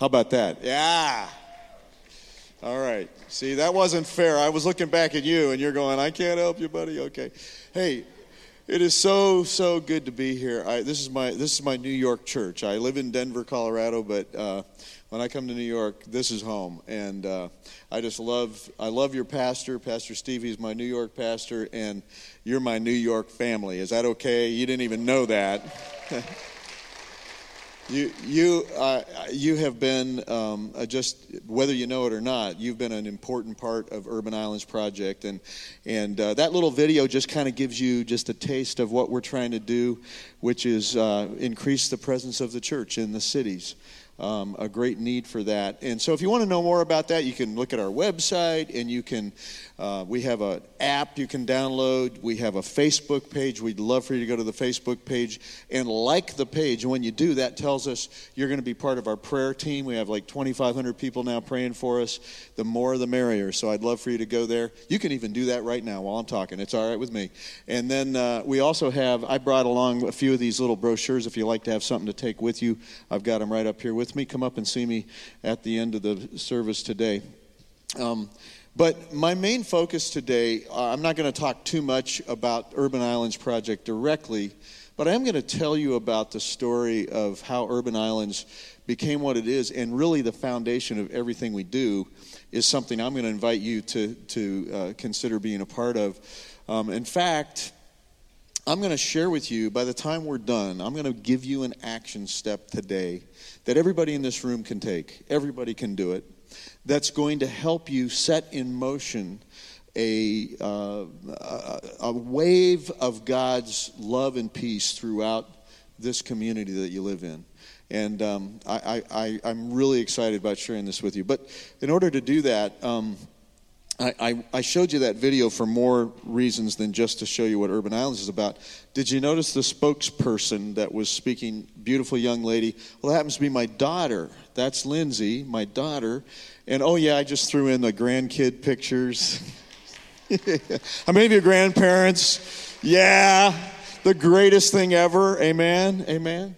How about that? Yeah. All right. See, that wasn't fair. I was looking back at you and you're going, I can't help you, buddy. Okay. Hey, it is so so good to be here. I, this is my this is my New York church. I live in Denver, Colorado, but uh, when I come to New York, this is home, and uh, I just love I love your pastor, Pastor Steve. He's my New York pastor, and you're my New York family. Is that okay? You didn't even know that. You, you, uh, you have been um, just whether you know it or not. You've been an important part of Urban Islands Project, and and uh, that little video just kind of gives you just a taste of what we're trying to do, which is uh, increase the presence of the church in the cities um, a great need for that. And so, if you want to know more about that, you can look at our website, and you can. Uh, we have an app you can download. We have a Facebook page. We'd love for you to go to the Facebook page and like the page. And when you do, that tells us you're going to be part of our prayer team. We have like 2,500 people now praying for us. The more, the merrier. So I'd love for you to go there. You can even do that right now while I'm talking. It's all right with me. And then uh, we also have. I brought along a few of these little brochures. If you like to have something to take with you, I've got them right up here with me. Come up and see me at the end of the service today. Um, but my main focus today, uh, I'm not going to talk too much about Urban Islands Project directly, but I am going to tell you about the story of how Urban Islands became what it is, and really the foundation of everything we do is something I'm going to invite you to, to uh, consider being a part of. Um, in fact, I'm going to share with you, by the time we're done, I'm going to give you an action step today that everybody in this room can take. Everybody can do it. That's going to help you set in motion a, uh, a wave of God's love and peace throughout this community that you live in. And um, I, I, I'm really excited about sharing this with you. But in order to do that, um, I, I, showed you that video for more reasons than just to show you what Urban Islands is about. Did you notice the spokesperson that was speaking? Beautiful young lady. Well, it happens to be my daughter. That's Lindsay, my daughter. And oh, yeah, I just threw in the grandkid pictures. How many of you grandparents? Yeah, the greatest thing ever. Amen. Amen.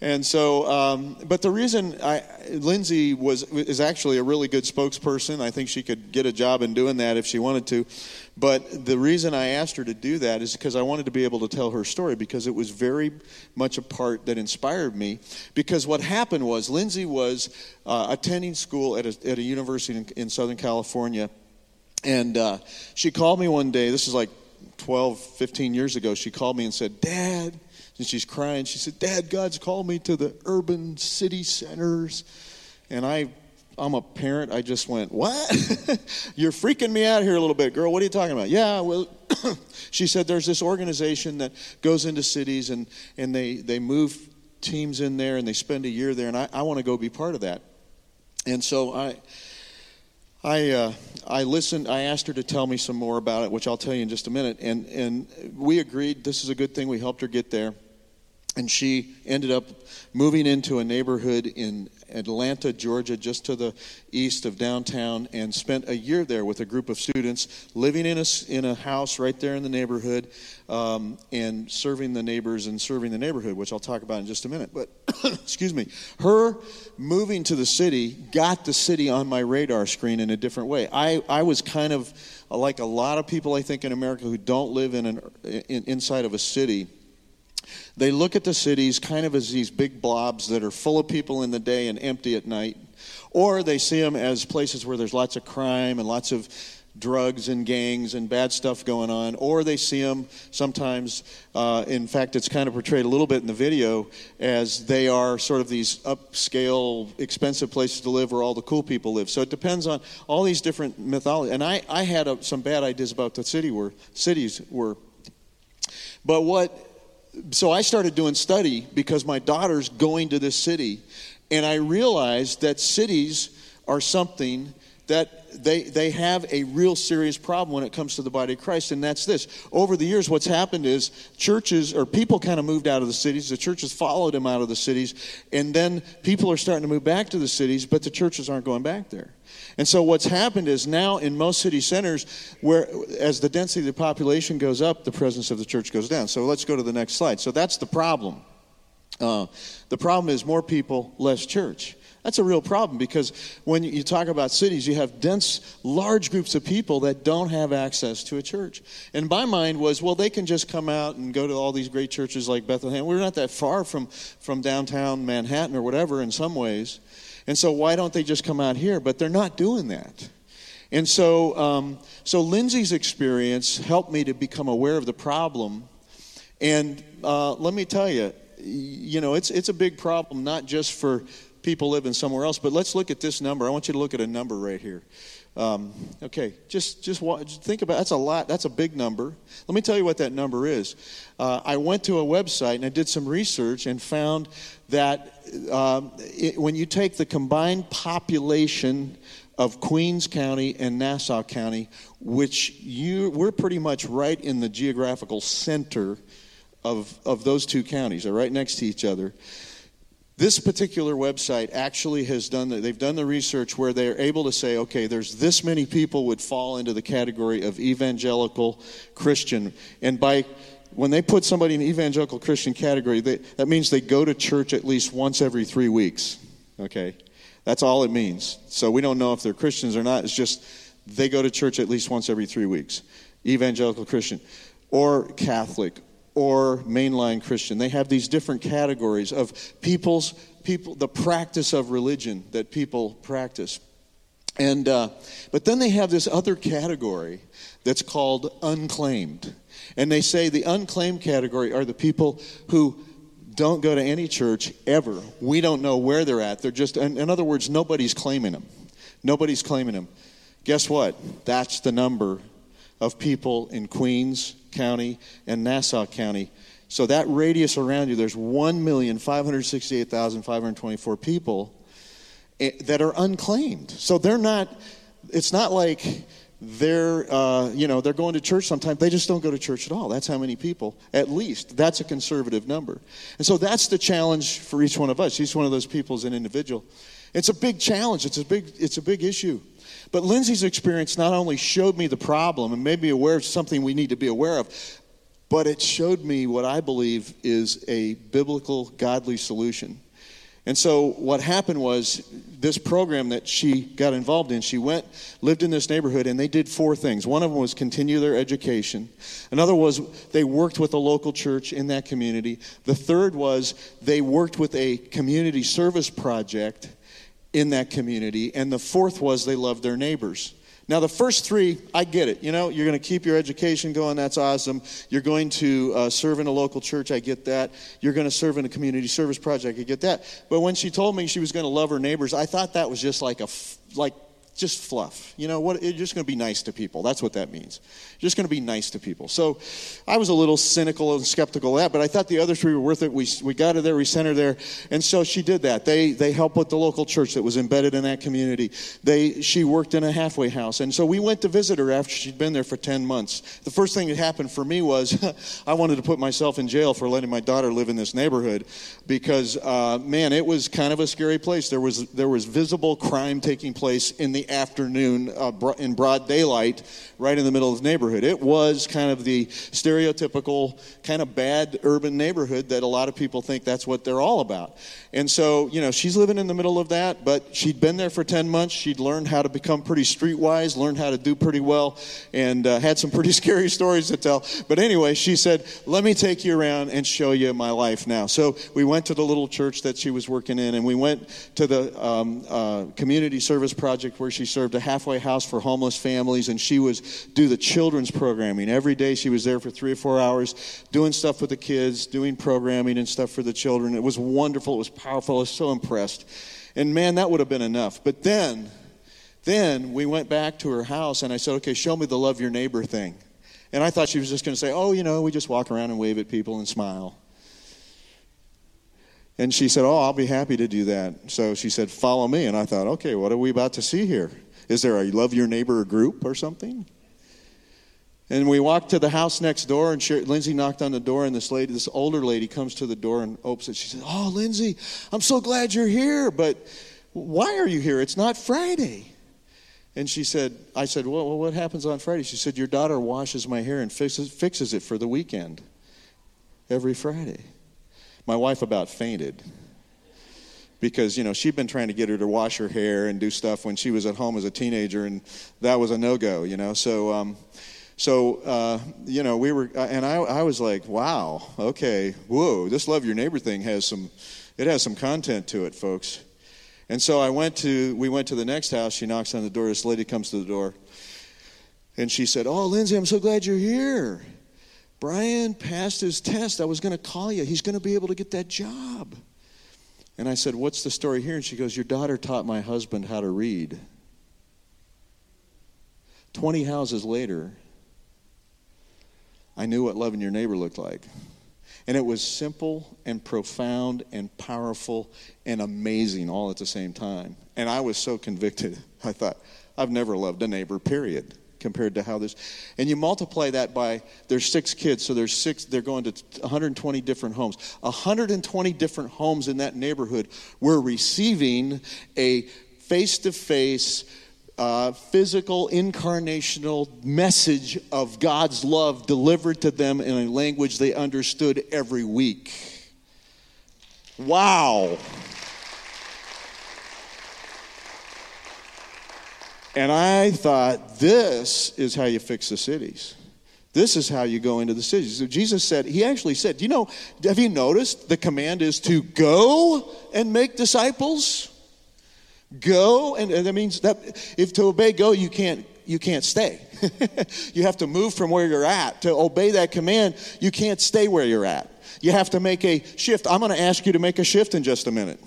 And so, um, but the reason I, Lindsay was is actually a really good spokesperson. I think she could get a job in doing that if she wanted to. But the reason I asked her to do that is because I wanted to be able to tell her story because it was very much a part that inspired me. Because what happened was Lindsay was uh, attending school at a, at a university in, in Southern California, and uh, she called me one day. This is like 12, 15 years ago. She called me and said, "Dad." And she's crying. She said, Dad, God's called me to the urban city centers. And I, I'm a parent. I just went, What? You're freaking me out here a little bit, girl. What are you talking about? Yeah, well, she said there's this organization that goes into cities and, and they, they move teams in there and they spend a year there. And I, I want to go be part of that. And so I, I, uh, I listened. I asked her to tell me some more about it, which I'll tell you in just a minute. And, and we agreed this is a good thing. We helped her get there. And she ended up moving into a neighborhood in Atlanta, Georgia, just to the east of downtown, and spent a year there with a group of students, living in a, in a house right there in the neighborhood, um, and serving the neighbors and serving the neighborhood, which I'll talk about in just a minute. But, excuse me, her moving to the city got the city on my radar screen in a different way. I, I was kind of like a lot of people, I think, in America who don't live in an, in, inside of a city they look at the cities kind of as these big blobs that are full of people in the day and empty at night. Or they see them as places where there's lots of crime and lots of drugs and gangs and bad stuff going on. Or they see them sometimes, uh, in fact, it's kind of portrayed a little bit in the video, as they are sort of these upscale, expensive places to live where all the cool people live. So it depends on all these different mythology. And I, I had a, some bad ideas about the city where cities were. But what so I started doing study because my daughter's going to this city, and I realized that cities are something that they, they have a real serious problem when it comes to the body of Christ, and that's this. Over the years, what's happened is churches or people kind of moved out of the cities, the churches followed them out of the cities, and then people are starting to move back to the cities, but the churches aren't going back there. And so what's happened is now in most city centers, where as the density of the population goes up, the presence of the church goes down. So let's go to the next slide. So that's the problem. Uh, the problem is more people, less church. That's a real problem because when you talk about cities, you have dense, large groups of people that don't have access to a church. And my mind was, well, they can just come out and go to all these great churches like Bethlehem. We're not that far from, from downtown Manhattan or whatever in some ways. And so why don't they just come out here? But they're not doing that. And so, um, so Lindsay's experience helped me to become aware of the problem. And uh, let me tell you, you know, it's, it's a big problem, not just for people living somewhere else. But let's look at this number. I want you to look at a number right here. Um, okay, just just watch, think about that's a lot. That's a big number. Let me tell you what that number is. Uh, I went to a website and I did some research and found that um, it, when you take the combined population of Queens County and Nassau County, which you we're pretty much right in the geographical center of of those two counties. They're right next to each other. This particular website actually has done the, they've done the research where they're able to say, okay, there's this many people would fall into the category of evangelical Christian. And by when they put somebody in evangelical Christian category, they, that means they go to church at least once every three weeks. Okay? That's all it means. So we don't know if they're Christians or not. It's just they go to church at least once every three weeks. Evangelical Christian. Or Catholic or mainline Christian. They have these different categories of people's people, the practice of religion that people practice. And uh, but then they have this other category that's called unclaimed, and they say the unclaimed category are the people who don't go to any church ever. We don't know where they're at. They're just, in, in other words, nobody's claiming them. Nobody's claiming them. Guess what? That's the number of people in Queens, County and Nassau County. So that radius around you, there's 1,568,524 people eh, that are unclaimed. So they're not, it's not like they're, uh, you know, they're going to church sometimes. They just don't go to church at all. That's how many people, at least. That's a conservative number. And so that's the challenge for each one of us. Each one of those people is an individual. It's a big challenge. It's a big, it's a big issue. But Lindsay's experience not only showed me the problem and made me aware of something we need to be aware of, but it showed me what I believe is a biblical, godly solution. And so what happened was this program that she got involved in, she went, lived in this neighborhood, and they did four things. One of them was continue their education. Another was they worked with a local church in that community. The third was they worked with a community service project in that community. And the fourth was they loved their neighbors. Now, the first three, I get it. You know, you're going to keep your education going. That's awesome. You're going to uh, serve in a local church. I get that. You're going to serve in a community service project. I get that. But when she told me she was going to love her neighbors, I thought that was just like a, like just fluff. You know what? You're just going to be nice to people. That's what that means. You're just going to be nice to people. So I was a little cynical and skeptical of that, but I thought the other three were worth it. We, we got her there, we sent her there, and so she did that. They they helped with the local church that was embedded in that community. They she worked in a halfway house, and so we went to visit her after she'd been there for ten months. The first thing that happened for me was I wanted to put myself in jail for letting my daughter live in this neighborhood because uh, man, it was kind of a scary place. There was there was visible crime taking place in the afternoon uh, in broad daylight right in the middle of the neighborhood. It was kind of the stereotypical, kind of bad urban neighborhood that a lot of people think that's what they're all about. And so, you know, she's living in the middle of that, but she'd been there for 10 months. She'd learned how to become pretty streetwise, learned how to do pretty well, and uh, had some pretty scary stories to tell. But anyway, she said, Let me take you around and show you my life now. So we went to the little church that she was working in, and we went to the um, uh, community service project where she served a halfway house for homeless families, and she was do the children's programming. Every day she was there for three or four hours doing stuff with the kids, doing programming and stuff for the children. It was wonderful. It was powerful. I was so impressed. And man, that would have been enough. But then, then we went back to her house and I said, okay, show me the love your neighbor thing. And I thought she was just going to say, oh, you know, we just walk around and wave at people and smile. And she said, Oh, I'll be happy to do that. So she said, Follow me. And I thought, Okay, what are we about to see here? Is there a love your neighbor group or something? And we walked to the house next door, and she, Lindsay knocked on the door, and this lady, this older lady, comes to the door and opens it. She said, "Oh, Lindsay, I'm so glad you're here, but why are you here? It's not Friday." And she said, "I said, well, what happens on Friday?" She said, "Your daughter washes my hair and fixes, fixes it for the weekend every Friday." My wife about fainted. because you know she'd been trying to get her to wash her hair and do stuff when she was at home as a teenager, and that was a no go. You know, so um, so uh, you know we were, uh, and I, I was like, wow, okay, whoa, this love your neighbor thing has some, it has some content to it, folks. And so I went to, we went to the next house. She knocks on the door. This lady comes to the door, and she said, "Oh, Lindsay, I'm so glad you're here." Brian passed his test. I was going to call you. He's going to be able to get that job. And I said, What's the story here? And she goes, Your daughter taught my husband how to read. 20 houses later, I knew what loving your neighbor looked like. And it was simple and profound and powerful and amazing all at the same time. And I was so convicted. I thought, I've never loved a neighbor, period compared to how this and you multiply that by there's six kids so there's six they're going to 120 different homes. 120 different homes in that neighborhood were receiving a face-to-face uh, physical incarnational message of god's love delivered to them in a language they understood every week. Wow And I thought, this is how you fix the cities. This is how you go into the cities. So Jesus said, He actually said, Do you know, have you noticed the command is to go and make disciples? Go, and, and that means that if to obey go, you can't you can't stay. you have to move from where you're at. To obey that command, you can't stay where you're at. You have to make a shift. I'm going to ask you to make a shift in just a minute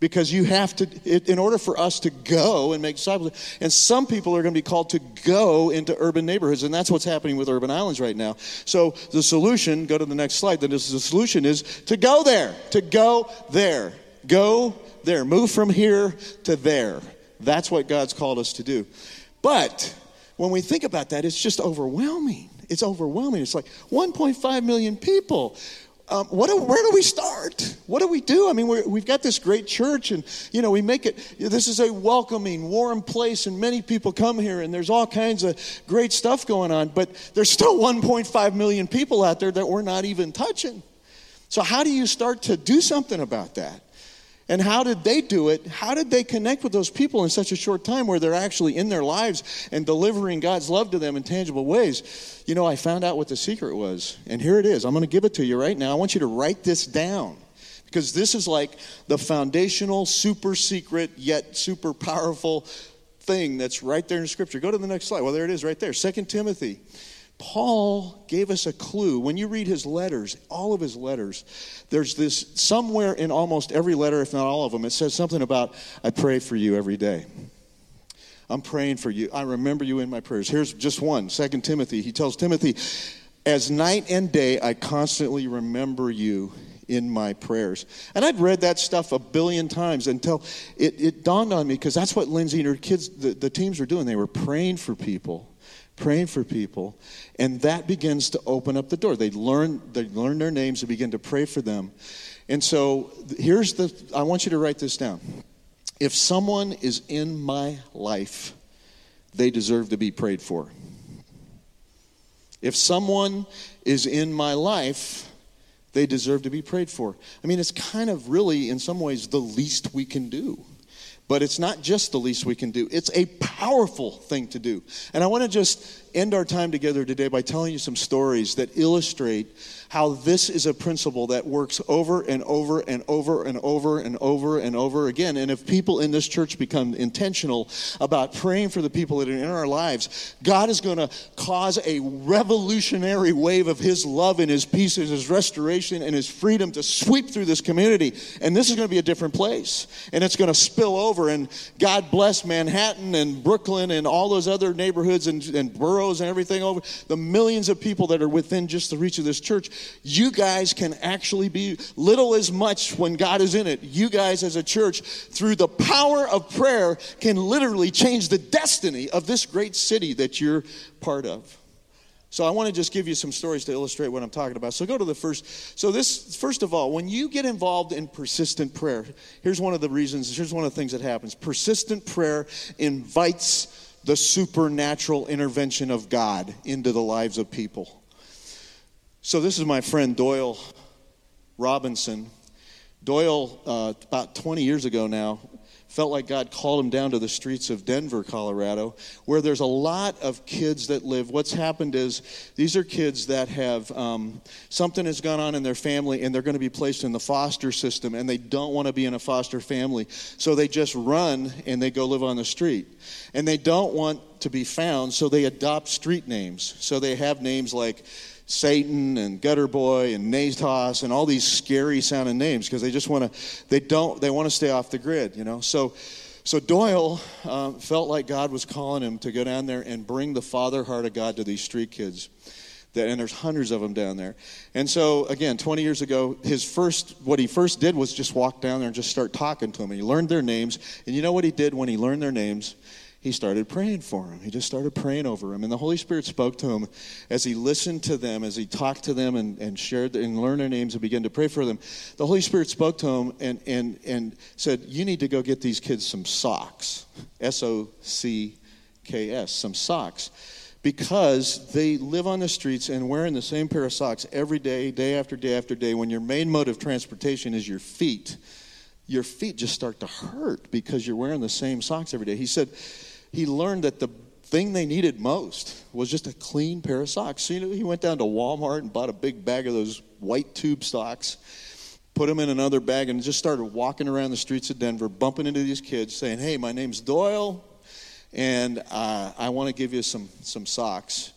because you have to in order for us to go and make disciples and some people are going to be called to go into urban neighborhoods and that's what's happening with urban islands right now. So the solution go to the next slide then the solution is to go there to go there. Go there. Move from here to there. That's what god's called us to do. But when we think about that it's just overwhelming. It's overwhelming. It's like 1.5 million people um, what do, where do we start? What do we do? I mean, we have got this great church, and you know, we make it. This is a welcoming, warm place, and many people come here, and there's all kinds of great stuff going on. But there's still 1.5 million people out there that we're not even touching. So, how do you start to do something about that? And how did they do it? How did they connect with those people in such a short time where they're actually in their lives and delivering God's love to them in tangible ways? You know, I found out what the secret was. And here it is. I'm going to give it to you right now. I want you to write this down because this is like the foundational, super secret, yet super powerful thing that's right there in Scripture. Go to the next slide. Well, there it is right there. Second Timothy Paul gave us a clue. When you read his letters, all of his letters, there's this somewhere in almost every letter, if not all of them, it says something about, I pray for you every day. I'm praying for you. I remember you in my prayers. Here's just one. Second Timothy. He tells Timothy, as night and day, I constantly remember you in my prayers. And I'd read that stuff a billion times until it, it dawned on me because that's what Lindsay and her kids, the, the teams were doing. They were praying for people praying for people, and that begins to open up the door. They learn, they learn their names and begin to pray for them. And so here's the I want you to write this down. If someone is in my life, they deserve to be prayed for. If someone is in my life, they deserve to be prayed for. I mean, it's kind of really, in some ways, the least we can do. But it's not just the least we can do, it's a powerful thing to do. And I want to just end our time together today by telling you some stories that illustrate how this is a principle that works over and over and over and over and over and over again. And if people in this church become intentional about praying for the people that are in our lives, God is going to cause a revolutionary wave of His love and His peace and His restoration and His freedom to sweep through this community. And this is going to be a different place. And it's going to spill over. And God bless Manhattan and Brooklyn and all those other neighborhoods and, and boroughs and everything over. The millions of people that are within just the reach of this church you guys can actually be little as much when God is in it. You guys, as a church, through the power of prayer, can literally change the destiny of this great city that you're part of. So I want to just give you some stories to illustrate what I'm talking about. So go to the first. So this first of all, when you get involved in persistent prayer, here's one of the reasons, here's one of the things that happens. Persistent prayer invites the supernatural intervention of God into the lives of people. So, this is my friend Doyle Robinson. Doyle, uh, about 20 years ago now, felt like God called him down to the streets of Denver, Colorado, where there's a lot of kids that live. What's happened is these are kids that have um, something has gone on in their family and they're going to be placed in the foster system and they don't want to be in a foster family. So they just run and they go live on the street. And they don't want to be found, so they adopt street names. So they have names like Satan and Gutter Boy and Natos and all these scary sounding names because they just want to they don't they want to stay off the grid, you know. So so Doyle uh, felt like God was calling him to go down there and bring the father heart of God to these street kids. That, and there's hundreds of them down there. And so again, 20 years ago, his first what he first did was just walk down there and just start talking to them. And he learned their names. And you know what he did when he learned their names? He started praying for him. He just started praying over him. And the Holy Spirit spoke to him as he listened to them, as he talked to them and, and shared and learned their names and began to pray for them. The Holy Spirit spoke to him and, and, and said, You need to go get these kids some socks. S O C K S, some socks. Because they live on the streets and wearing the same pair of socks every day, day after day after day, when your main mode of transportation is your feet, your feet just start to hurt because you're wearing the same socks every day. He said, he learned that the thing they needed most was just a clean pair of socks. So you know, he went down to Walmart and bought a big bag of those white tube socks, put them in another bag, and just started walking around the streets of Denver, bumping into these kids, saying, "Hey, my name's Doyle, and uh, I want to give you some some socks."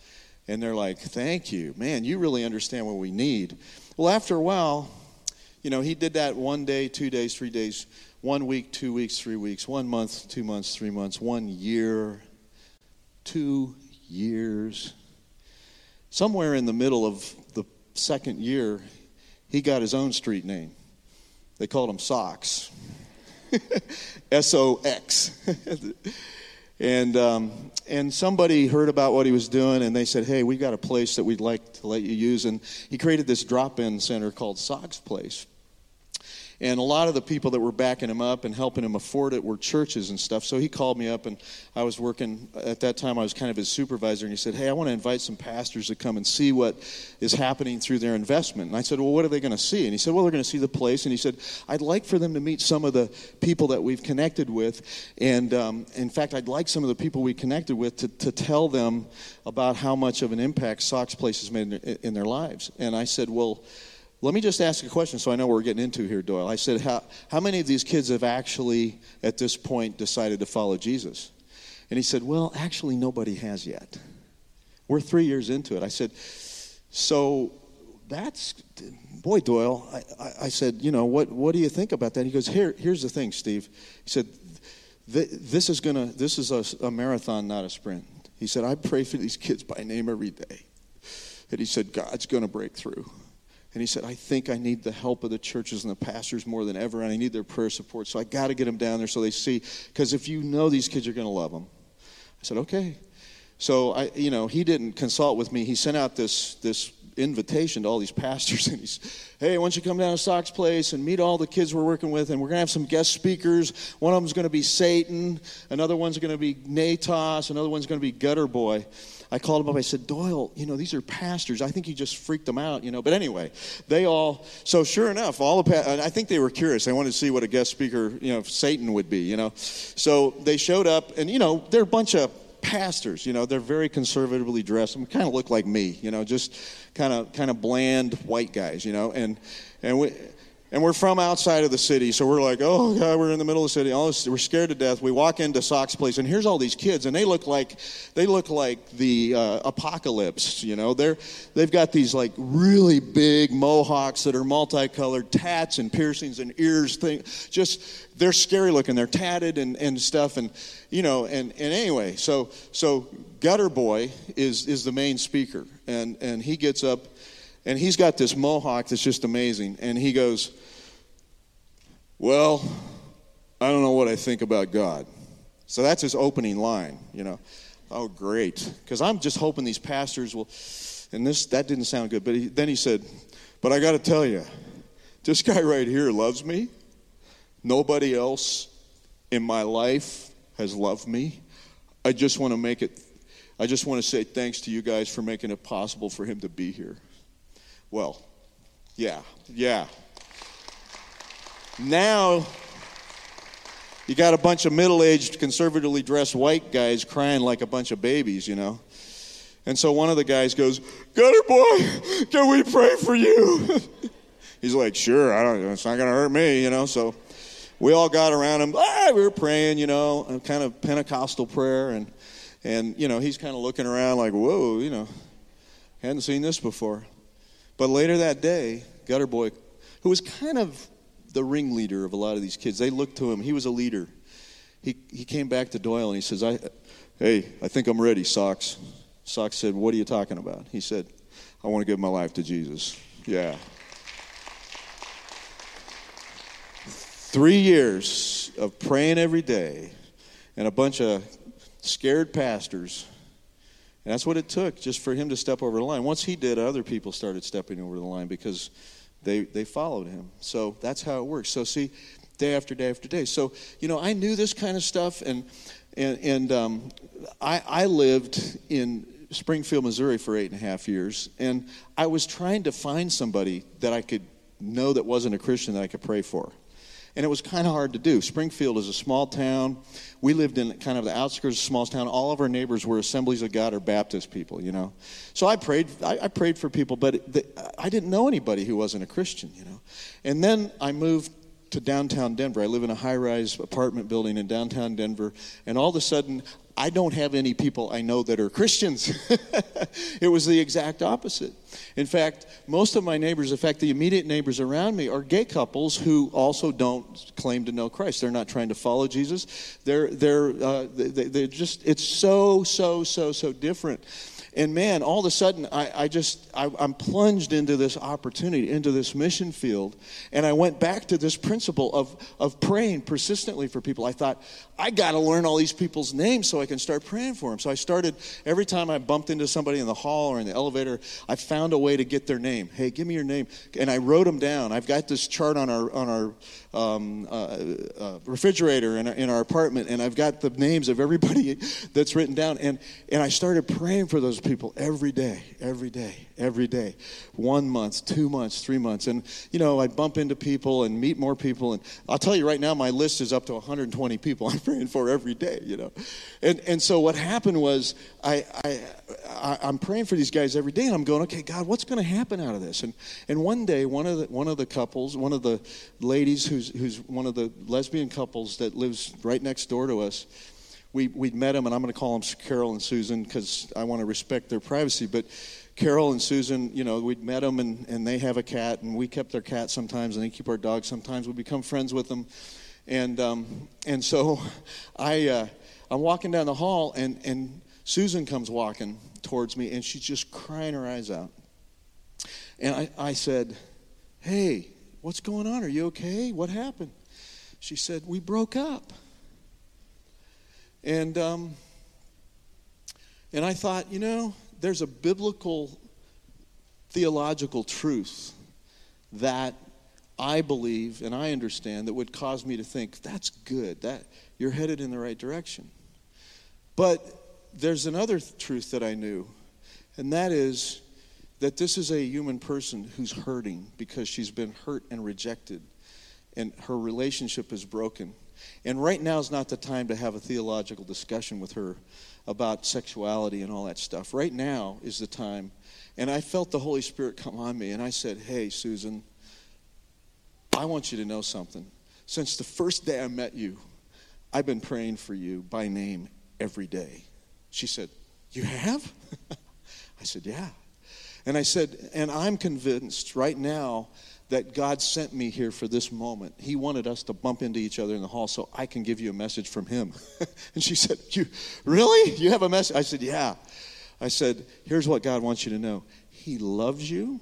And they're like, "Thank you, man. You really understand what we need." Well, after a while, you know, he did that one day, two days, three days one week, two weeks, three weeks, one month, two months, three months, one year, two years. Somewhere in the middle of the second year, he got his own street name. They called him Socks. S O X. and um, and somebody heard about what he was doing, and they said, "Hey, we've got a place that we'd like to let you use." And he created this drop-in center called Sox Place. And a lot of the people that were backing him up and helping him afford it were churches and stuff. So he called me up, and I was working at that time. I was kind of his supervisor, and he said, "Hey, I want to invite some pastors to come and see what is happening through their investment." And I said, "Well, what are they going to see?" And he said, "Well, they're going to see the place." And he said, "I'd like for them to meet some of the people that we've connected with, and um, in fact, I'd like some of the people we connected with to, to tell them about how much of an impact Sox Place has made in, in their lives." And I said, "Well." Let me just ask a question so I know what we're getting into here, Doyle. I said, how, how many of these kids have actually, at this point, decided to follow Jesus? And he said, Well, actually, nobody has yet. We're three years into it. I said, So that's, boy, Doyle, I, I, I said, You know, what, what do you think about that? He goes, Here, Here's the thing, Steve. He said, This is, gonna, this is a, a marathon, not a sprint. He said, I pray for these kids by name every day. And he said, God's going to break through. And he said, I think I need the help of the churches and the pastors more than ever, and I need their prayer support. So I got to get them down there so they see. Because if you know these kids, you're going to love them. I said, okay. So I, you know, he didn't consult with me. He sent out this this invitation to all these pastors, and he's, hey, why don't you come down to Sox place and meet all the kids we're working with, and we're going to have some guest speakers. One of them's going to be Satan, another one's going to be Natos, another one's going to be Gutter Boy. I called him up. I said, Doyle, you know, these are pastors. I think you just freaked them out, you know. But anyway, they all, so sure enough, all the, pa- I think they were curious. They wanted to see what a guest speaker, you know, Satan would be, you know. So they showed up, and, you know, they're a bunch of pastors, you know, they're very conservatively dressed. and kind of look like me, you know, just kind of kind of bland white guys, you know. And and we and we're from outside of the city, so we're like, oh god, we're in the middle of the city. All this, we're scared to death. We walk into Sox place, and here's all these kids, and they look like they look like the uh, apocalypse. You know, they're they've got these like really big mohawks that are multicolored, tats and piercings and ears. Thing, just they're scary looking. They're tatted and, and stuff, and you know, and and anyway, so so Gutter Boy is is the main speaker, and and he gets up and he's got this mohawk that's just amazing. And he goes, Well, I don't know what I think about God. So that's his opening line, you know. Oh, great. Because I'm just hoping these pastors will, and this, that didn't sound good. But he, then he said, But I got to tell you, this guy right here loves me. Nobody else in my life has loved me. I just want to make it, I just want to say thanks to you guys for making it possible for him to be here. Well, yeah, yeah. Now, you got a bunch of middle aged, conservatively dressed white guys crying like a bunch of babies, you know. And so one of the guys goes, Gutter boy, can we pray for you? He's like, Sure, I don't, it's not going to hurt me, you know. So we all got around him. Ah, we were praying, you know, a kind of Pentecostal prayer. And, and, you know, he's kind of looking around like, Whoa, you know, hadn't seen this before. But later that day, Gutter Boy, who was kind of the ringleader of a lot of these kids, they looked to him. He was a leader. He, he came back to Doyle and he says, I, Hey, I think I'm ready, Socks. Socks said, What are you talking about? He said, I want to give my life to Jesus. Yeah. Three years of praying every day and a bunch of scared pastors. And that's what it took just for him to step over the line. Once he did, other people started stepping over the line because they, they followed him. So that's how it works. So, see, day after day after day. So, you know, I knew this kind of stuff, and, and, and um, I, I lived in Springfield, Missouri for eight and a half years, and I was trying to find somebody that I could know that wasn't a Christian that I could pray for and it was kind of hard to do. Springfield is a small town. We lived in kind of the outskirts of a small town. All of our neighbors were Assemblies of God or Baptist people, you know. So I prayed. I, I prayed for people, but the, I didn't know anybody who wasn't a Christian, you know. And then I moved to downtown Denver. I live in a high-rise apartment building in downtown Denver, and all of a sudden I don't have any people I know that are Christians. it was the exact opposite. In fact, most of my neighbors, in fact, the immediate neighbors around me are gay couples who also don't claim to know Christ. They're not trying to follow Jesus. They're, they're, uh, they, they're just, it's so, so, so, so different. And man, all of a sudden, I, I just, I, I'm plunged into this opportunity, into this mission field. And I went back to this principle of, of praying persistently for people. I thought, I got to learn all these people's names so I can start praying for them. So I started, every time I bumped into somebody in the hall or in the elevator, I found a way to get their name. Hey, give me your name. And I wrote them down. I've got this chart on our, on our um, uh, uh, refrigerator in our, in our apartment, and I've got the names of everybody that's written down. And, and I started praying for those people every day, every day, every day. One month, two months, three months. And, you know, I bump into people and meet more people. And I'll tell you right now, my list is up to 120 people I'm praying for every day, you know. And, and so what happened was I, I, I, I'm praying for these guys every day, and I'm going, okay, God, what's going to happen out of this? And, and one day, one of, the, one of the couples, one of the ladies who's who's, who's one of the lesbian couples that lives right next door to us. We, we'd met them, and I'm going to call them Carol and Susan because I want to respect their privacy. But Carol and Susan, you know, we'd met them, and, and they have a cat, and we kept their cat sometimes, and they keep our dog sometimes. We become friends with them. And, um, and so I, uh, I'm walking down the hall, and, and Susan comes walking towards me, and she's just crying her eyes out. And I, I said, Hey, What's going on? Are you okay? What happened? She said, We broke up. And, um, and I thought, you know, there's a biblical theological truth that I believe and I understand that would cause me to think that's good that you're headed in the right direction. But there's another th- truth that I knew and that is that this is a human person who's hurting because she's been hurt and rejected and her relationship is broken. And right now is not the time to have a theological discussion with her about sexuality and all that stuff. Right now is the time. And I felt the Holy Spirit come on me, and I said, Hey, Susan, I want you to know something. Since the first day I met you, I've been praying for you by name every day. She said, You have? I said, Yeah. And I said, and I'm convinced right now that God sent me here for this moment. He wanted us to bump into each other in the hall so I can give you a message from Him. and she said, You really? You have a message? I said, Yeah. I said, Here's what God wants you to know He loves you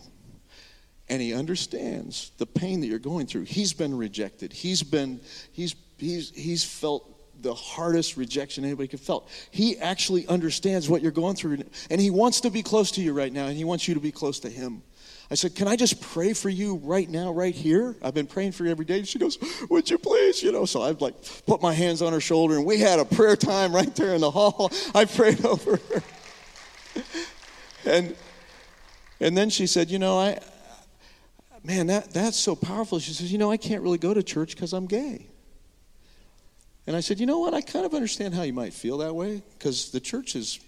and He understands the pain that you're going through. He's been rejected, He's been, He's, He's, he's felt the hardest rejection anybody could felt. He actually understands what you're going through, and he wants to be close to you right now, and he wants you to be close to him. I said, Can I just pray for you right now, right here? I've been praying for you every day. She goes, Would you please? You know, so I've like put my hands on her shoulder, and we had a prayer time right there in the hall. I prayed over her. and and then she said, You know, I man, that, that's so powerful. She says, you know, I can't really go to church because I'm gay. And I said, you know what? I kind of understand how you might feel that way because the church has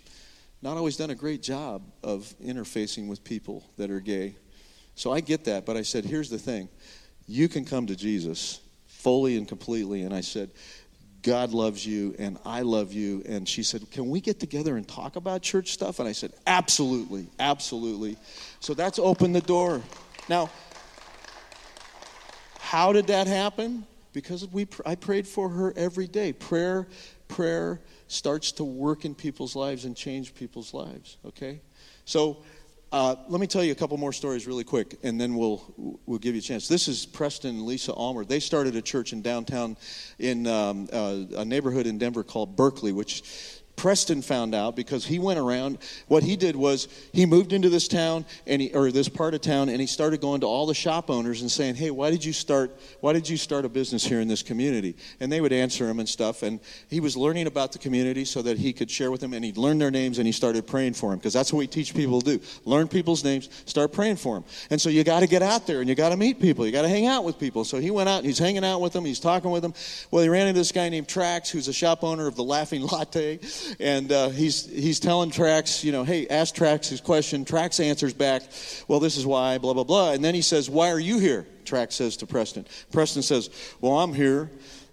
not always done a great job of interfacing with people that are gay. So I get that, but I said, here's the thing you can come to Jesus fully and completely. And I said, God loves you and I love you. And she said, Can we get together and talk about church stuff? And I said, Absolutely, absolutely. So that's opened the door. Now, how did that happen? Because we, I prayed for her every day. Prayer, prayer starts to work in people's lives and change people's lives. Okay, so uh, let me tell you a couple more stories really quick, and then we'll we'll give you a chance. This is Preston and Lisa Almer. They started a church in downtown, in um, uh, a neighborhood in Denver called Berkeley, which Preston found out because he went around. What he did was he moved into this town and he, or this part of town, and he started going to all the shop owners and saying, "Hey, why did you start? Why did you start a business here in this community?" And they would answer him and stuff. And he was learning about the community so that he could share with them. And he'd learn their names and he started praying for them because that's what we teach people to do: learn people's names, start praying for them. And so you got to get out there and you got to meet people. You got to hang out with people. So he went out and he's hanging out with them. He's talking with them. Well, he ran into this guy named Trax, who's a shop owner of the Laughing Latte and uh, he's he's telling Trax, you know, hey, ask Trax his question. Trax answers back, well, this is why, blah blah blah, and then he says, why are you here? Trax says to Preston. Preston says, well, I'm here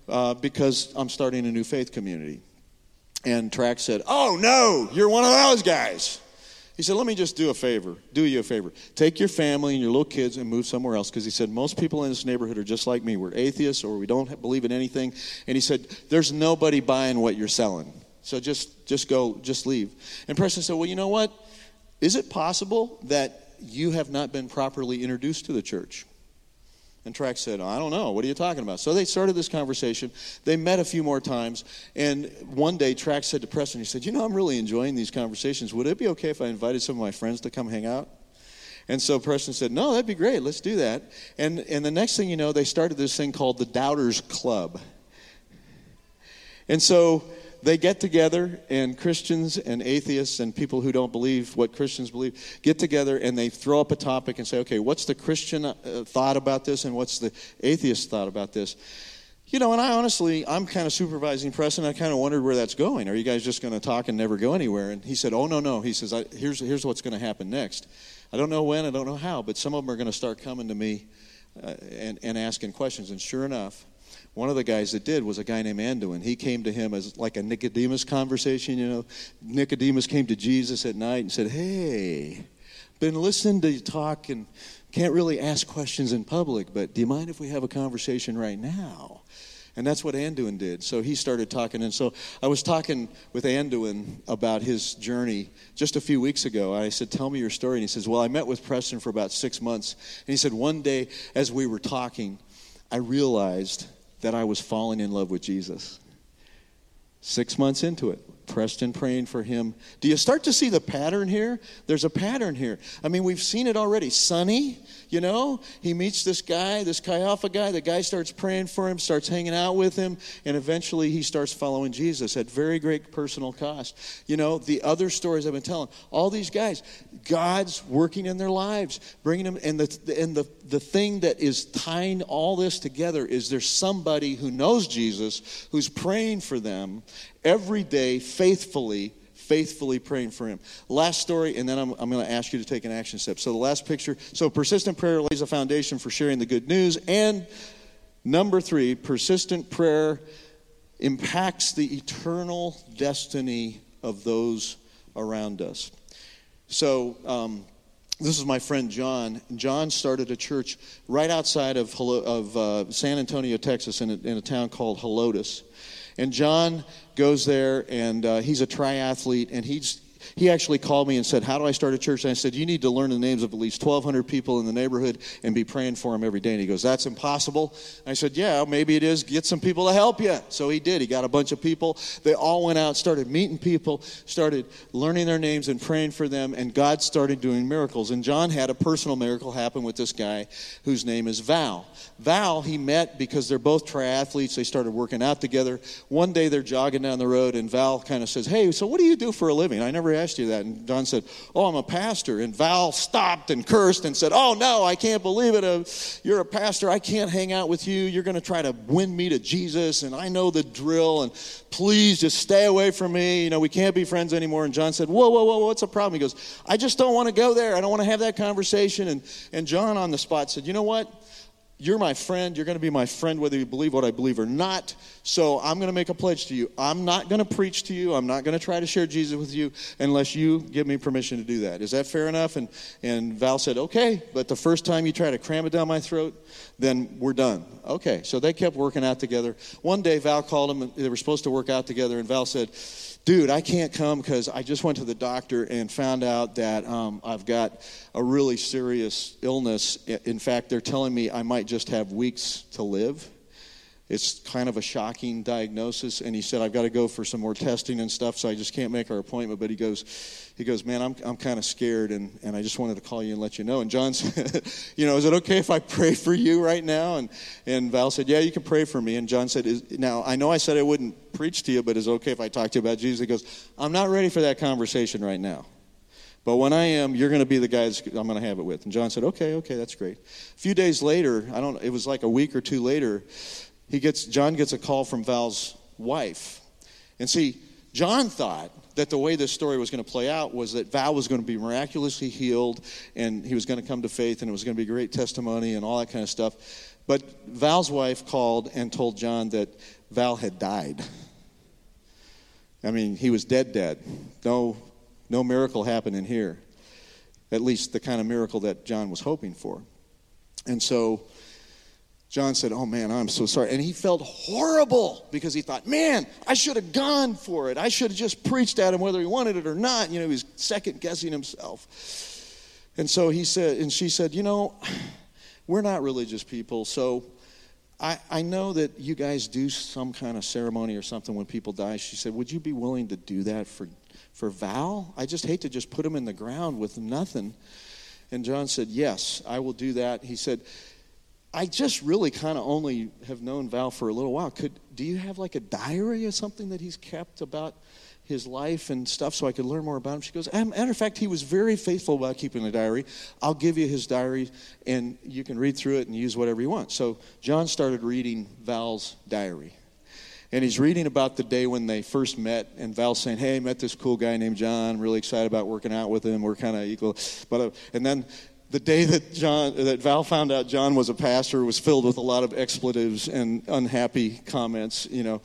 uh, because I'm starting a new faith community. And Trax said, oh no, you're one of those guys. He said, Let me just do a favor. Do you a favor. Take your family and your little kids and move somewhere else. Because he said, Most people in this neighborhood are just like me. We're atheists or we don't believe in anything. And he said, There's nobody buying what you're selling. So just just go, just leave. And Preston said, Well, you know what? Is it possible that you have not been properly introduced to the church? And Trax said, I don't know. What are you talking about? So they started this conversation. They met a few more times. And one day, Trax said to Preston, he said, You know, I'm really enjoying these conversations. Would it be okay if I invited some of my friends to come hang out? And so Preston said, No, that'd be great. Let's do that. And, and the next thing you know, they started this thing called the Doubters Club. And so they get together, and Christians and atheists and people who don't believe what Christians believe get together and they throw up a topic and say, okay, what's the Christian uh, thought about this and what's the atheist thought about this? You know, and I honestly, I'm kind of supervising press, and I kind of wondered where that's going. Are you guys just going to talk and never go anywhere? And he said, Oh, no, no. He says, here's, here's what's going to happen next. I don't know when, I don't know how, but some of them are going to start coming to me uh, and, and asking questions. And sure enough, one of the guys that did was a guy named Anduin. He came to him as like a Nicodemus conversation, you know. Nicodemus came to Jesus at night and said, Hey, been listening to you talk and can't really ask questions in public, but do you mind if we have a conversation right now? And that's what Anduin did. So he started talking. And so I was talking with Anduin about his journey just a few weeks ago. I said, Tell me your story. And he says, Well, I met with Preston for about six months. And he said, One day as we were talking, I realized that I was falling in love with Jesus. Six months into it, Preston praying for him. Do you start to see the pattern here? There's a pattern here. I mean, we've seen it already. Sonny, you know, he meets this guy, this Chi Alpha guy. The guy starts praying for him, starts hanging out with him, and eventually he starts following Jesus at very great personal cost. You know, the other stories I've been telling, all these guys, God's working in their lives, bringing them, and the and the the thing that is tying all this together is there's somebody who knows Jesus who's praying for them every day faithfully faithfully praying for him. Last story, and then I'm, I'm going to ask you to take an action step. So, the last picture so, persistent prayer lays a foundation for sharing the good news. And number three, persistent prayer impacts the eternal destiny of those around us. So, um, this is my friend John. John started a church right outside of, of uh, San Antonio, Texas, in a, in a, town called Helotes. And John goes there, and uh, he's a triathlete, and he's he actually called me and said, How do I start a church? And I said, You need to learn the names of at least 1,200 people in the neighborhood and be praying for them every day. And he goes, That's impossible. I said, Yeah, maybe it is. Get some people to help you. So he did. He got a bunch of people. They all went out, started meeting people, started learning their names and praying for them, and God started doing miracles. And John had a personal miracle happen with this guy whose name is Val. Val, he met because they're both triathletes. They started working out together. One day they're jogging down the road, and Val kind of says, Hey, so what do you do for a living? I never ever asked you that? And John said, Oh, I'm a pastor. And Val stopped and cursed and said, Oh, no, I can't believe it. Uh, you're a pastor. I can't hang out with you. You're going to try to win me to Jesus. And I know the drill. And please just stay away from me. You know, we can't be friends anymore. And John said, Whoa, whoa, whoa, what's the problem? He goes, I just don't want to go there. I don't want to have that conversation. And, and John on the spot said, You know what? You're my friend. You're going to be my friend whether you believe what I believe or not. So I'm going to make a pledge to you. I'm not going to preach to you. I'm not going to try to share Jesus with you unless you give me permission to do that. Is that fair enough? And, and Val said, okay. But the first time you try to cram it down my throat, then we're done. Okay. So they kept working out together. One day, Val called him. They were supposed to work out together. And Val said, dude, I can't come because I just went to the doctor and found out that um, I've got a really serious illness. In fact, they're telling me I might just have weeks to live. It's kind of a shocking diagnosis, and he said I've got to go for some more testing and stuff, so I just can't make our appointment. But he goes, he goes, man, I'm I'm kind of scared, and, and I just wanted to call you and let you know. And John said, you know, is it okay if I pray for you right now? And and Val said, yeah, you can pray for me. And John said, now I know I said I wouldn't preach to you, but is it okay if I talk to you about Jesus? He goes, I'm not ready for that conversation right now. But when I am, you're going to be the guys I'm going to have it with. And John said, okay, okay, that's great. A few days later, I don't, it was like a week or two later, he gets, John gets a call from Val's wife. And see, John thought that the way this story was going to play out was that Val was going to be miraculously healed and he was going to come to faith and it was going to be great testimony and all that kind of stuff. But Val's wife called and told John that Val had died. I mean, he was dead, dead. No, no miracle happened in here. At least the kind of miracle that John was hoping for. And so John said, Oh man, I'm so sorry. And he felt horrible because he thought, Man, I should have gone for it. I should have just preached at him whether he wanted it or not. You know, he was second guessing himself. And so he said, and she said, You know, we're not religious people, so I, I know that you guys do some kind of ceremony or something when people die. She said, Would you be willing to do that for, for Val? I just hate to just put him in the ground with nothing. And John said, Yes, I will do that. He said, I just really kind of only have known Val for a little while. Could do you have like a diary or something that he's kept about his life and stuff so I could learn more about him? She goes, matter of fact, he was very faithful about keeping a diary. I'll give you his diary and you can read through it and use whatever you want. So John started reading Val's diary. And he's reading about the day when they first met, and Val's saying, "Hey, I met this cool guy named John. I'm really excited about working out with him. We're kind of equal." But uh, and then the day that John that Val found out John was a pastor was filled with a lot of expletives and unhappy comments, you know.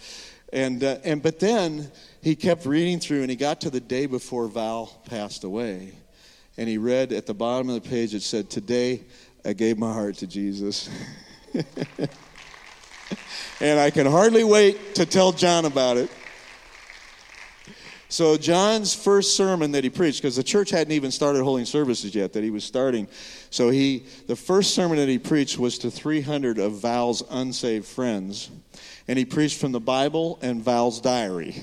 And uh, and but then he kept reading through and he got to the day before Val passed away. And he read at the bottom of the page it said, "Today I gave my heart to Jesus." and I can hardly wait to tell John about it. So, John's first sermon that he preached, because the church hadn't even started holding services yet, that he was starting. So, he, the first sermon that he preached was to 300 of Val's unsaved friends. And he preached from the Bible and Val's diary.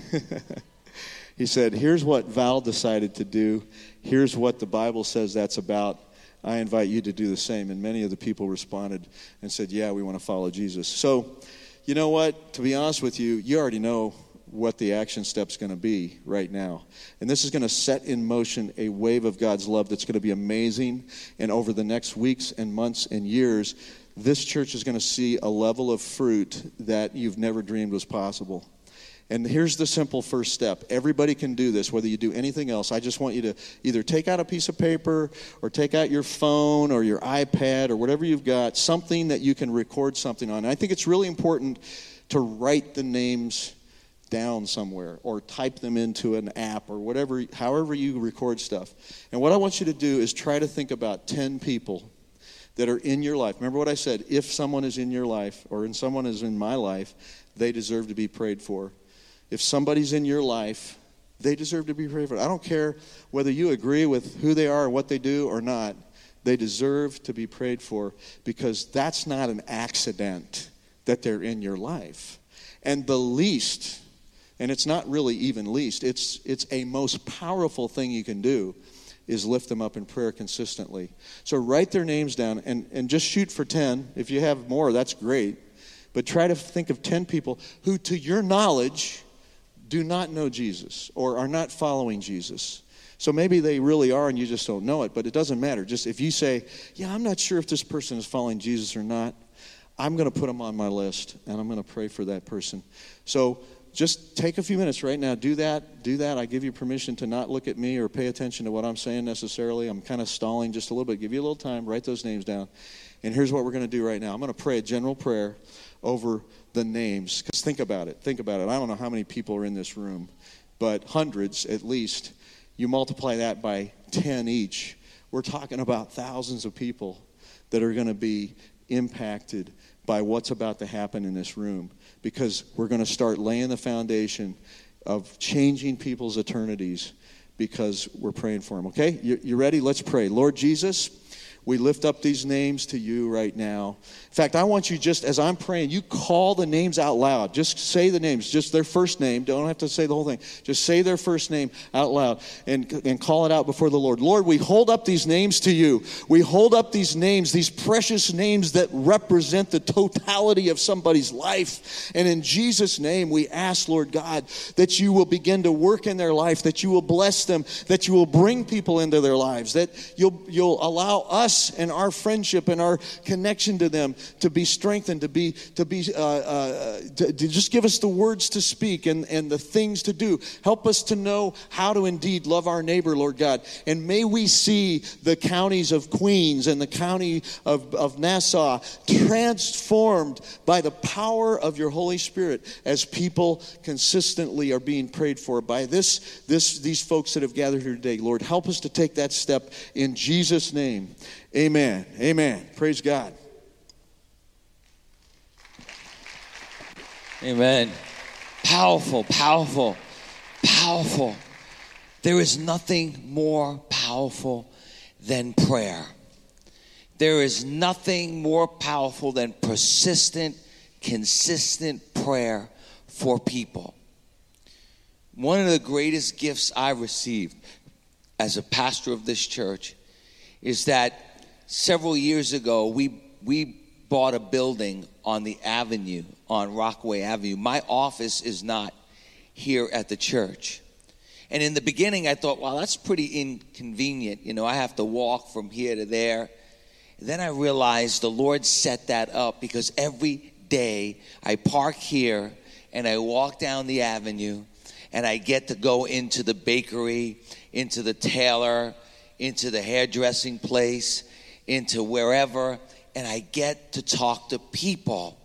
he said, Here's what Val decided to do. Here's what the Bible says that's about. I invite you to do the same. And many of the people responded and said, Yeah, we want to follow Jesus. So, you know what? To be honest with you, you already know what the action step's going to be right now. And this is going to set in motion a wave of God's love that's going to be amazing. And over the next weeks and months and years, this church is going to see a level of fruit that you've never dreamed was possible. And here's the simple first step. Everybody can do this, whether you do anything else. I just want you to either take out a piece of paper or take out your phone or your iPad or whatever you've got, something that you can record something on. And I think it's really important to write the names down somewhere or type them into an app or whatever, however you record stuff. And what I want you to do is try to think about 10 people that are in your life. Remember what I said if someone is in your life or in someone is in my life, they deserve to be prayed for. If somebody's in your life, they deserve to be prayed for. I don't care whether you agree with who they are or what they do or not. They deserve to be prayed for because that's not an accident that they're in your life. And the least and it's not really even least, it's, it's a most powerful thing you can do is lift them up in prayer consistently. So write their names down and, and just shoot for 10. If you have more, that's great. But try to think of 10 people who, to your knowledge, do not know Jesus or are not following Jesus. So maybe they really are and you just don't know it, but it doesn't matter. Just if you say, Yeah, I'm not sure if this person is following Jesus or not, I'm going to put them on my list and I'm going to pray for that person. So just take a few minutes right now. Do that. Do that. I give you permission to not look at me or pay attention to what I'm saying necessarily. I'm kind of stalling just a little bit. Give you a little time. Write those names down. And here's what we're going to do right now I'm going to pray a general prayer over the names. Because think about it. Think about it. I don't know how many people are in this room, but hundreds at least. You multiply that by 10 each. We're talking about thousands of people that are going to be impacted by what's about to happen in this room because we're going to start laying the foundation of changing people's eternities because we're praying for them. Okay? You, you ready? Let's pray. Lord Jesus, we lift up these names to you right now. In fact, I want you just as I'm praying, you call the names out loud. Just say the names, just their first name. Don't have to say the whole thing. Just say their first name out loud and, and call it out before the Lord. Lord, we hold up these names to you. We hold up these names, these precious names that represent the totality of somebody's life. And in Jesus' name, we ask, Lord God, that you will begin to work in their life, that you will bless them, that you will bring people into their lives, that you'll, you'll allow us and our friendship and our connection to them to be strengthened, to be, to be, uh, uh, to, to just give us the words to speak and, and the things to do. Help us to know how to indeed love our neighbor, Lord God. And may we see the counties of Queens and the county of, of Nassau transformed by the power of your Holy Spirit as people consistently are being prayed for by this, this, these folks that have gathered here today. Lord, help us to take that step in Jesus' name. Amen. Amen. Praise God. Amen. Powerful, powerful, powerful. There is nothing more powerful than prayer. There is nothing more powerful than persistent, consistent prayer for people. One of the greatest gifts I received as a pastor of this church is that several years ago we, we bought a building on the avenue, on Rockaway Avenue. My office is not here at the church. And in the beginning, I thought, wow, that's pretty inconvenient. You know, I have to walk from here to there. And then I realized the Lord set that up because every day I park here and I walk down the avenue and I get to go into the bakery, into the tailor, into the hairdressing place, into wherever and I get to talk to people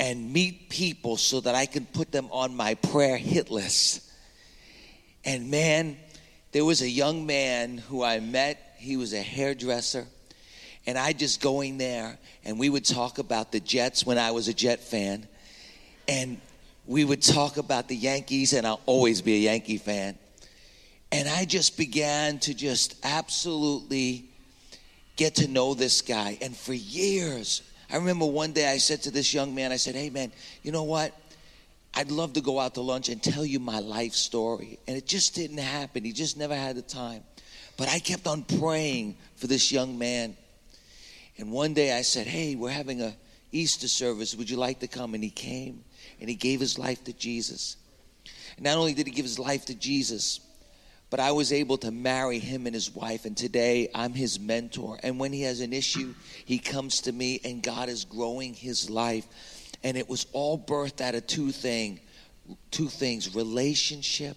and meet people so that I can put them on my prayer hit list. And man, there was a young man who I met, he was a hairdresser. And I just going there and we would talk about the Jets when I was a Jet fan. And we would talk about the Yankees, and I'll always be a Yankee fan. And I just began to just absolutely get to know this guy. And for years, I remember one day I said to this young man, I said, Hey, man, you know what? I'd love to go out to lunch and tell you my life story. And it just didn't happen. He just never had the time. But I kept on praying for this young man. And one day I said, Hey, we're having a Easter service. Would you like to come? And he came and he gave his life to Jesus. And not only did he give his life to Jesus, but I was able to marry him and his wife, and today I'm his mentor. And when he has an issue, he comes to me, and God is growing his life. And it was all birthed out of two thing, two things: relationship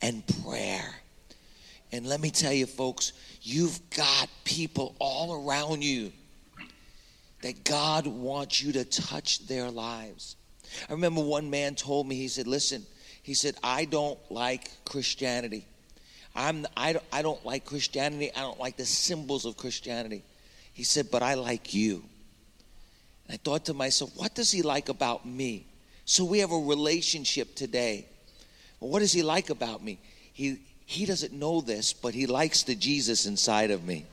and prayer. And let me tell you, folks, you've got people all around you that God wants you to touch their lives. I remember one man told me, he said, Listen, he said, I don't like Christianity. I'm, I, don't, I don't like Christianity. I don't like the symbols of Christianity. He said, But I like you. And I thought to myself, What does he like about me? So we have a relationship today. Well, what does he like about me? He, he doesn't know this, but he likes the Jesus inside of me.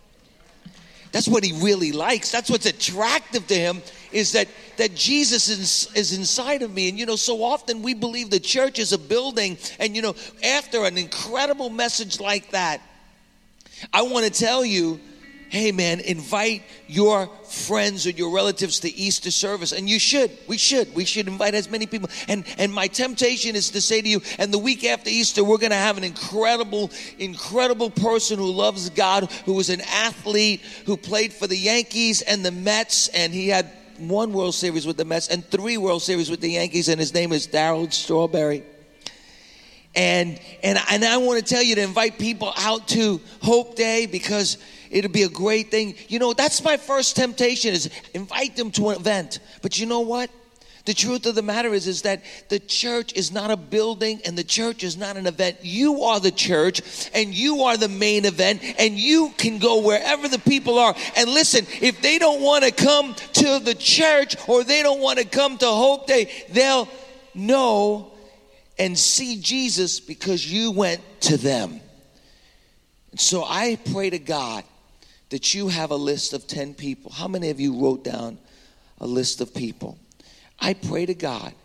That's what he really likes. That's what's attractive to him is that, that Jesus is, is inside of me. And you know, so often we believe the church is a building. And you know, after an incredible message like that, I want to tell you hey man, invite your friends or your relatives to Easter service. And you should. We should. We should invite as many people. And and my temptation is to say to you, and the week after Easter, we're gonna have an incredible, incredible person who loves God, who was an athlete, who played for the Yankees and the Mets, and he had one World Series with the Mets and three World Series with the Yankees, and his name is Darryl Strawberry. And, and, and I want to tell you to invite people out to Hope Day because it'll be a great thing. You know, that's my first temptation is invite them to an event. But you know what? The truth of the matter is, is that the church is not a building and the church is not an event. You are the church and you are the main event and you can go wherever the people are. And listen, if they don't want to come to the church or they don't want to come to Hope Day, they'll know and see Jesus because you went to them. And so I pray to God that you have a list of 10 people. How many of you wrote down a list of people? I pray to God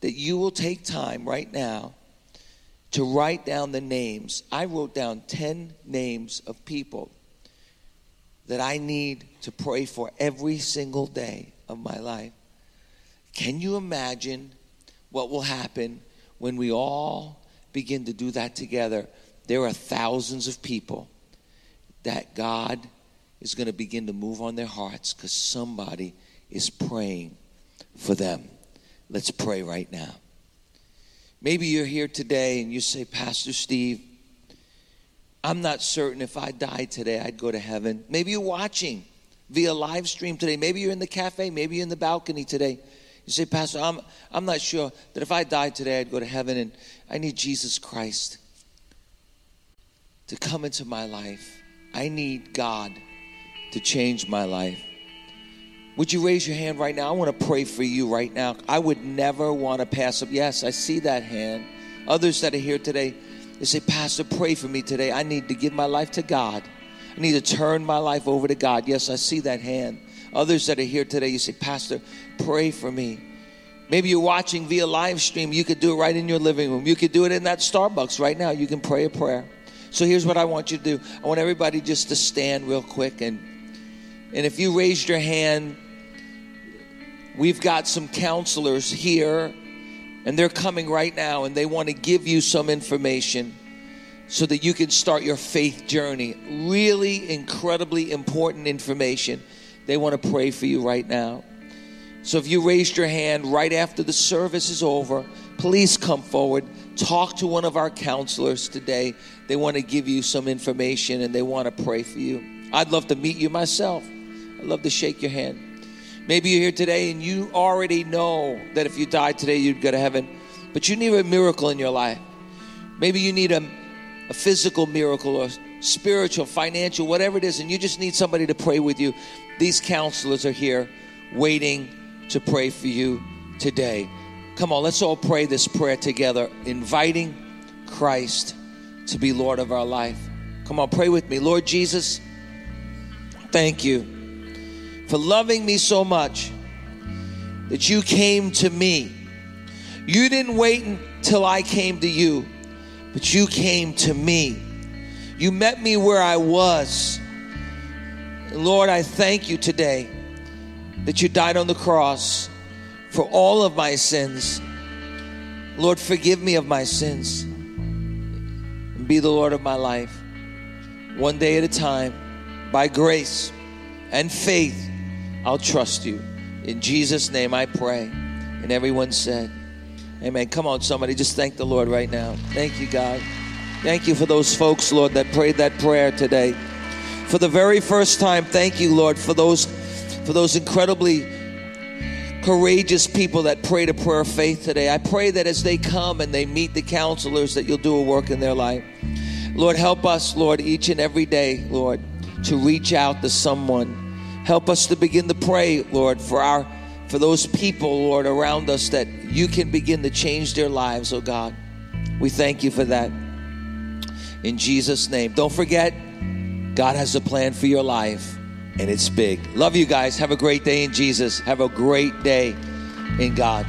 that you will take time right now to write down the names. I wrote down 10 names of people that I need to pray for every single day of my life. Can you imagine what will happen when we all begin to do that together? There are thousands of people that God is going to begin to move on their hearts because somebody is praying for them. Let's pray right now. Maybe you're here today and you say, Pastor Steve, I'm not certain if I died today, I'd go to heaven. Maybe you're watching via live stream today. Maybe you're in the cafe. Maybe you're in the balcony today. You say, Pastor, I'm, I'm not sure that if I died today, I'd go to heaven and I need Jesus Christ to come into my life. I need God to change my life. Would you raise your hand right now? I want to pray for you right now. I would never want to pass up. Yes, I see that hand. Others that are here today, they say, Pastor, pray for me today. I need to give my life to God. I need to turn my life over to God. Yes, I see that hand. Others that are here today, you say, Pastor, pray for me. Maybe you're watching via live stream. You could do it right in your living room. You could do it in that Starbucks right now. You can pray a prayer. So here's what I want you to do. I want everybody just to stand real quick and and if you raised your hand, we've got some counselors here and they're coming right now and they want to give you some information so that you can start your faith journey. Really incredibly important information. They want to pray for you right now. So if you raised your hand right after the service is over, please come forward. Talk to one of our counselors today. They want to give you some information and they want to pray for you. I'd love to meet you myself. I'd love to shake your hand. Maybe you're here today and you already know that if you died today, you'd go to heaven, but you need a miracle in your life. Maybe you need a, a physical miracle or spiritual, financial, whatever it is, and you just need somebody to pray with you. These counselors are here waiting to pray for you today. Come on, let's all pray this prayer together, inviting Christ to be Lord of our life. Come on, pray with me. Lord Jesus, thank you for loving me so much that you came to me. You didn't wait until I came to you, but you came to me. You met me where I was. Lord, I thank you today that you died on the cross for all of my sins. Lord, forgive me of my sins and be the Lord of my life. One day at a time, by grace and faith I'll trust you. In Jesus' name I pray. And everyone said, Amen. Come on, somebody, just thank the Lord right now. Thank you, God. Thank you for those folks, Lord, that prayed that prayer today. For the very first time, thank you, Lord, for those for those incredibly courageous people that prayed a prayer of faith today. I pray that as they come and they meet the counselors, that you'll do a work in their life. Lord, help us, Lord, each and every day, Lord, to reach out to someone Help us to begin to pray, Lord, for our for those people, Lord, around us that you can begin to change their lives, oh God. We thank you for that. In Jesus' name. Don't forget, God has a plan for your life, and it's big. Love you guys. Have a great day in Jesus. Have a great day in God.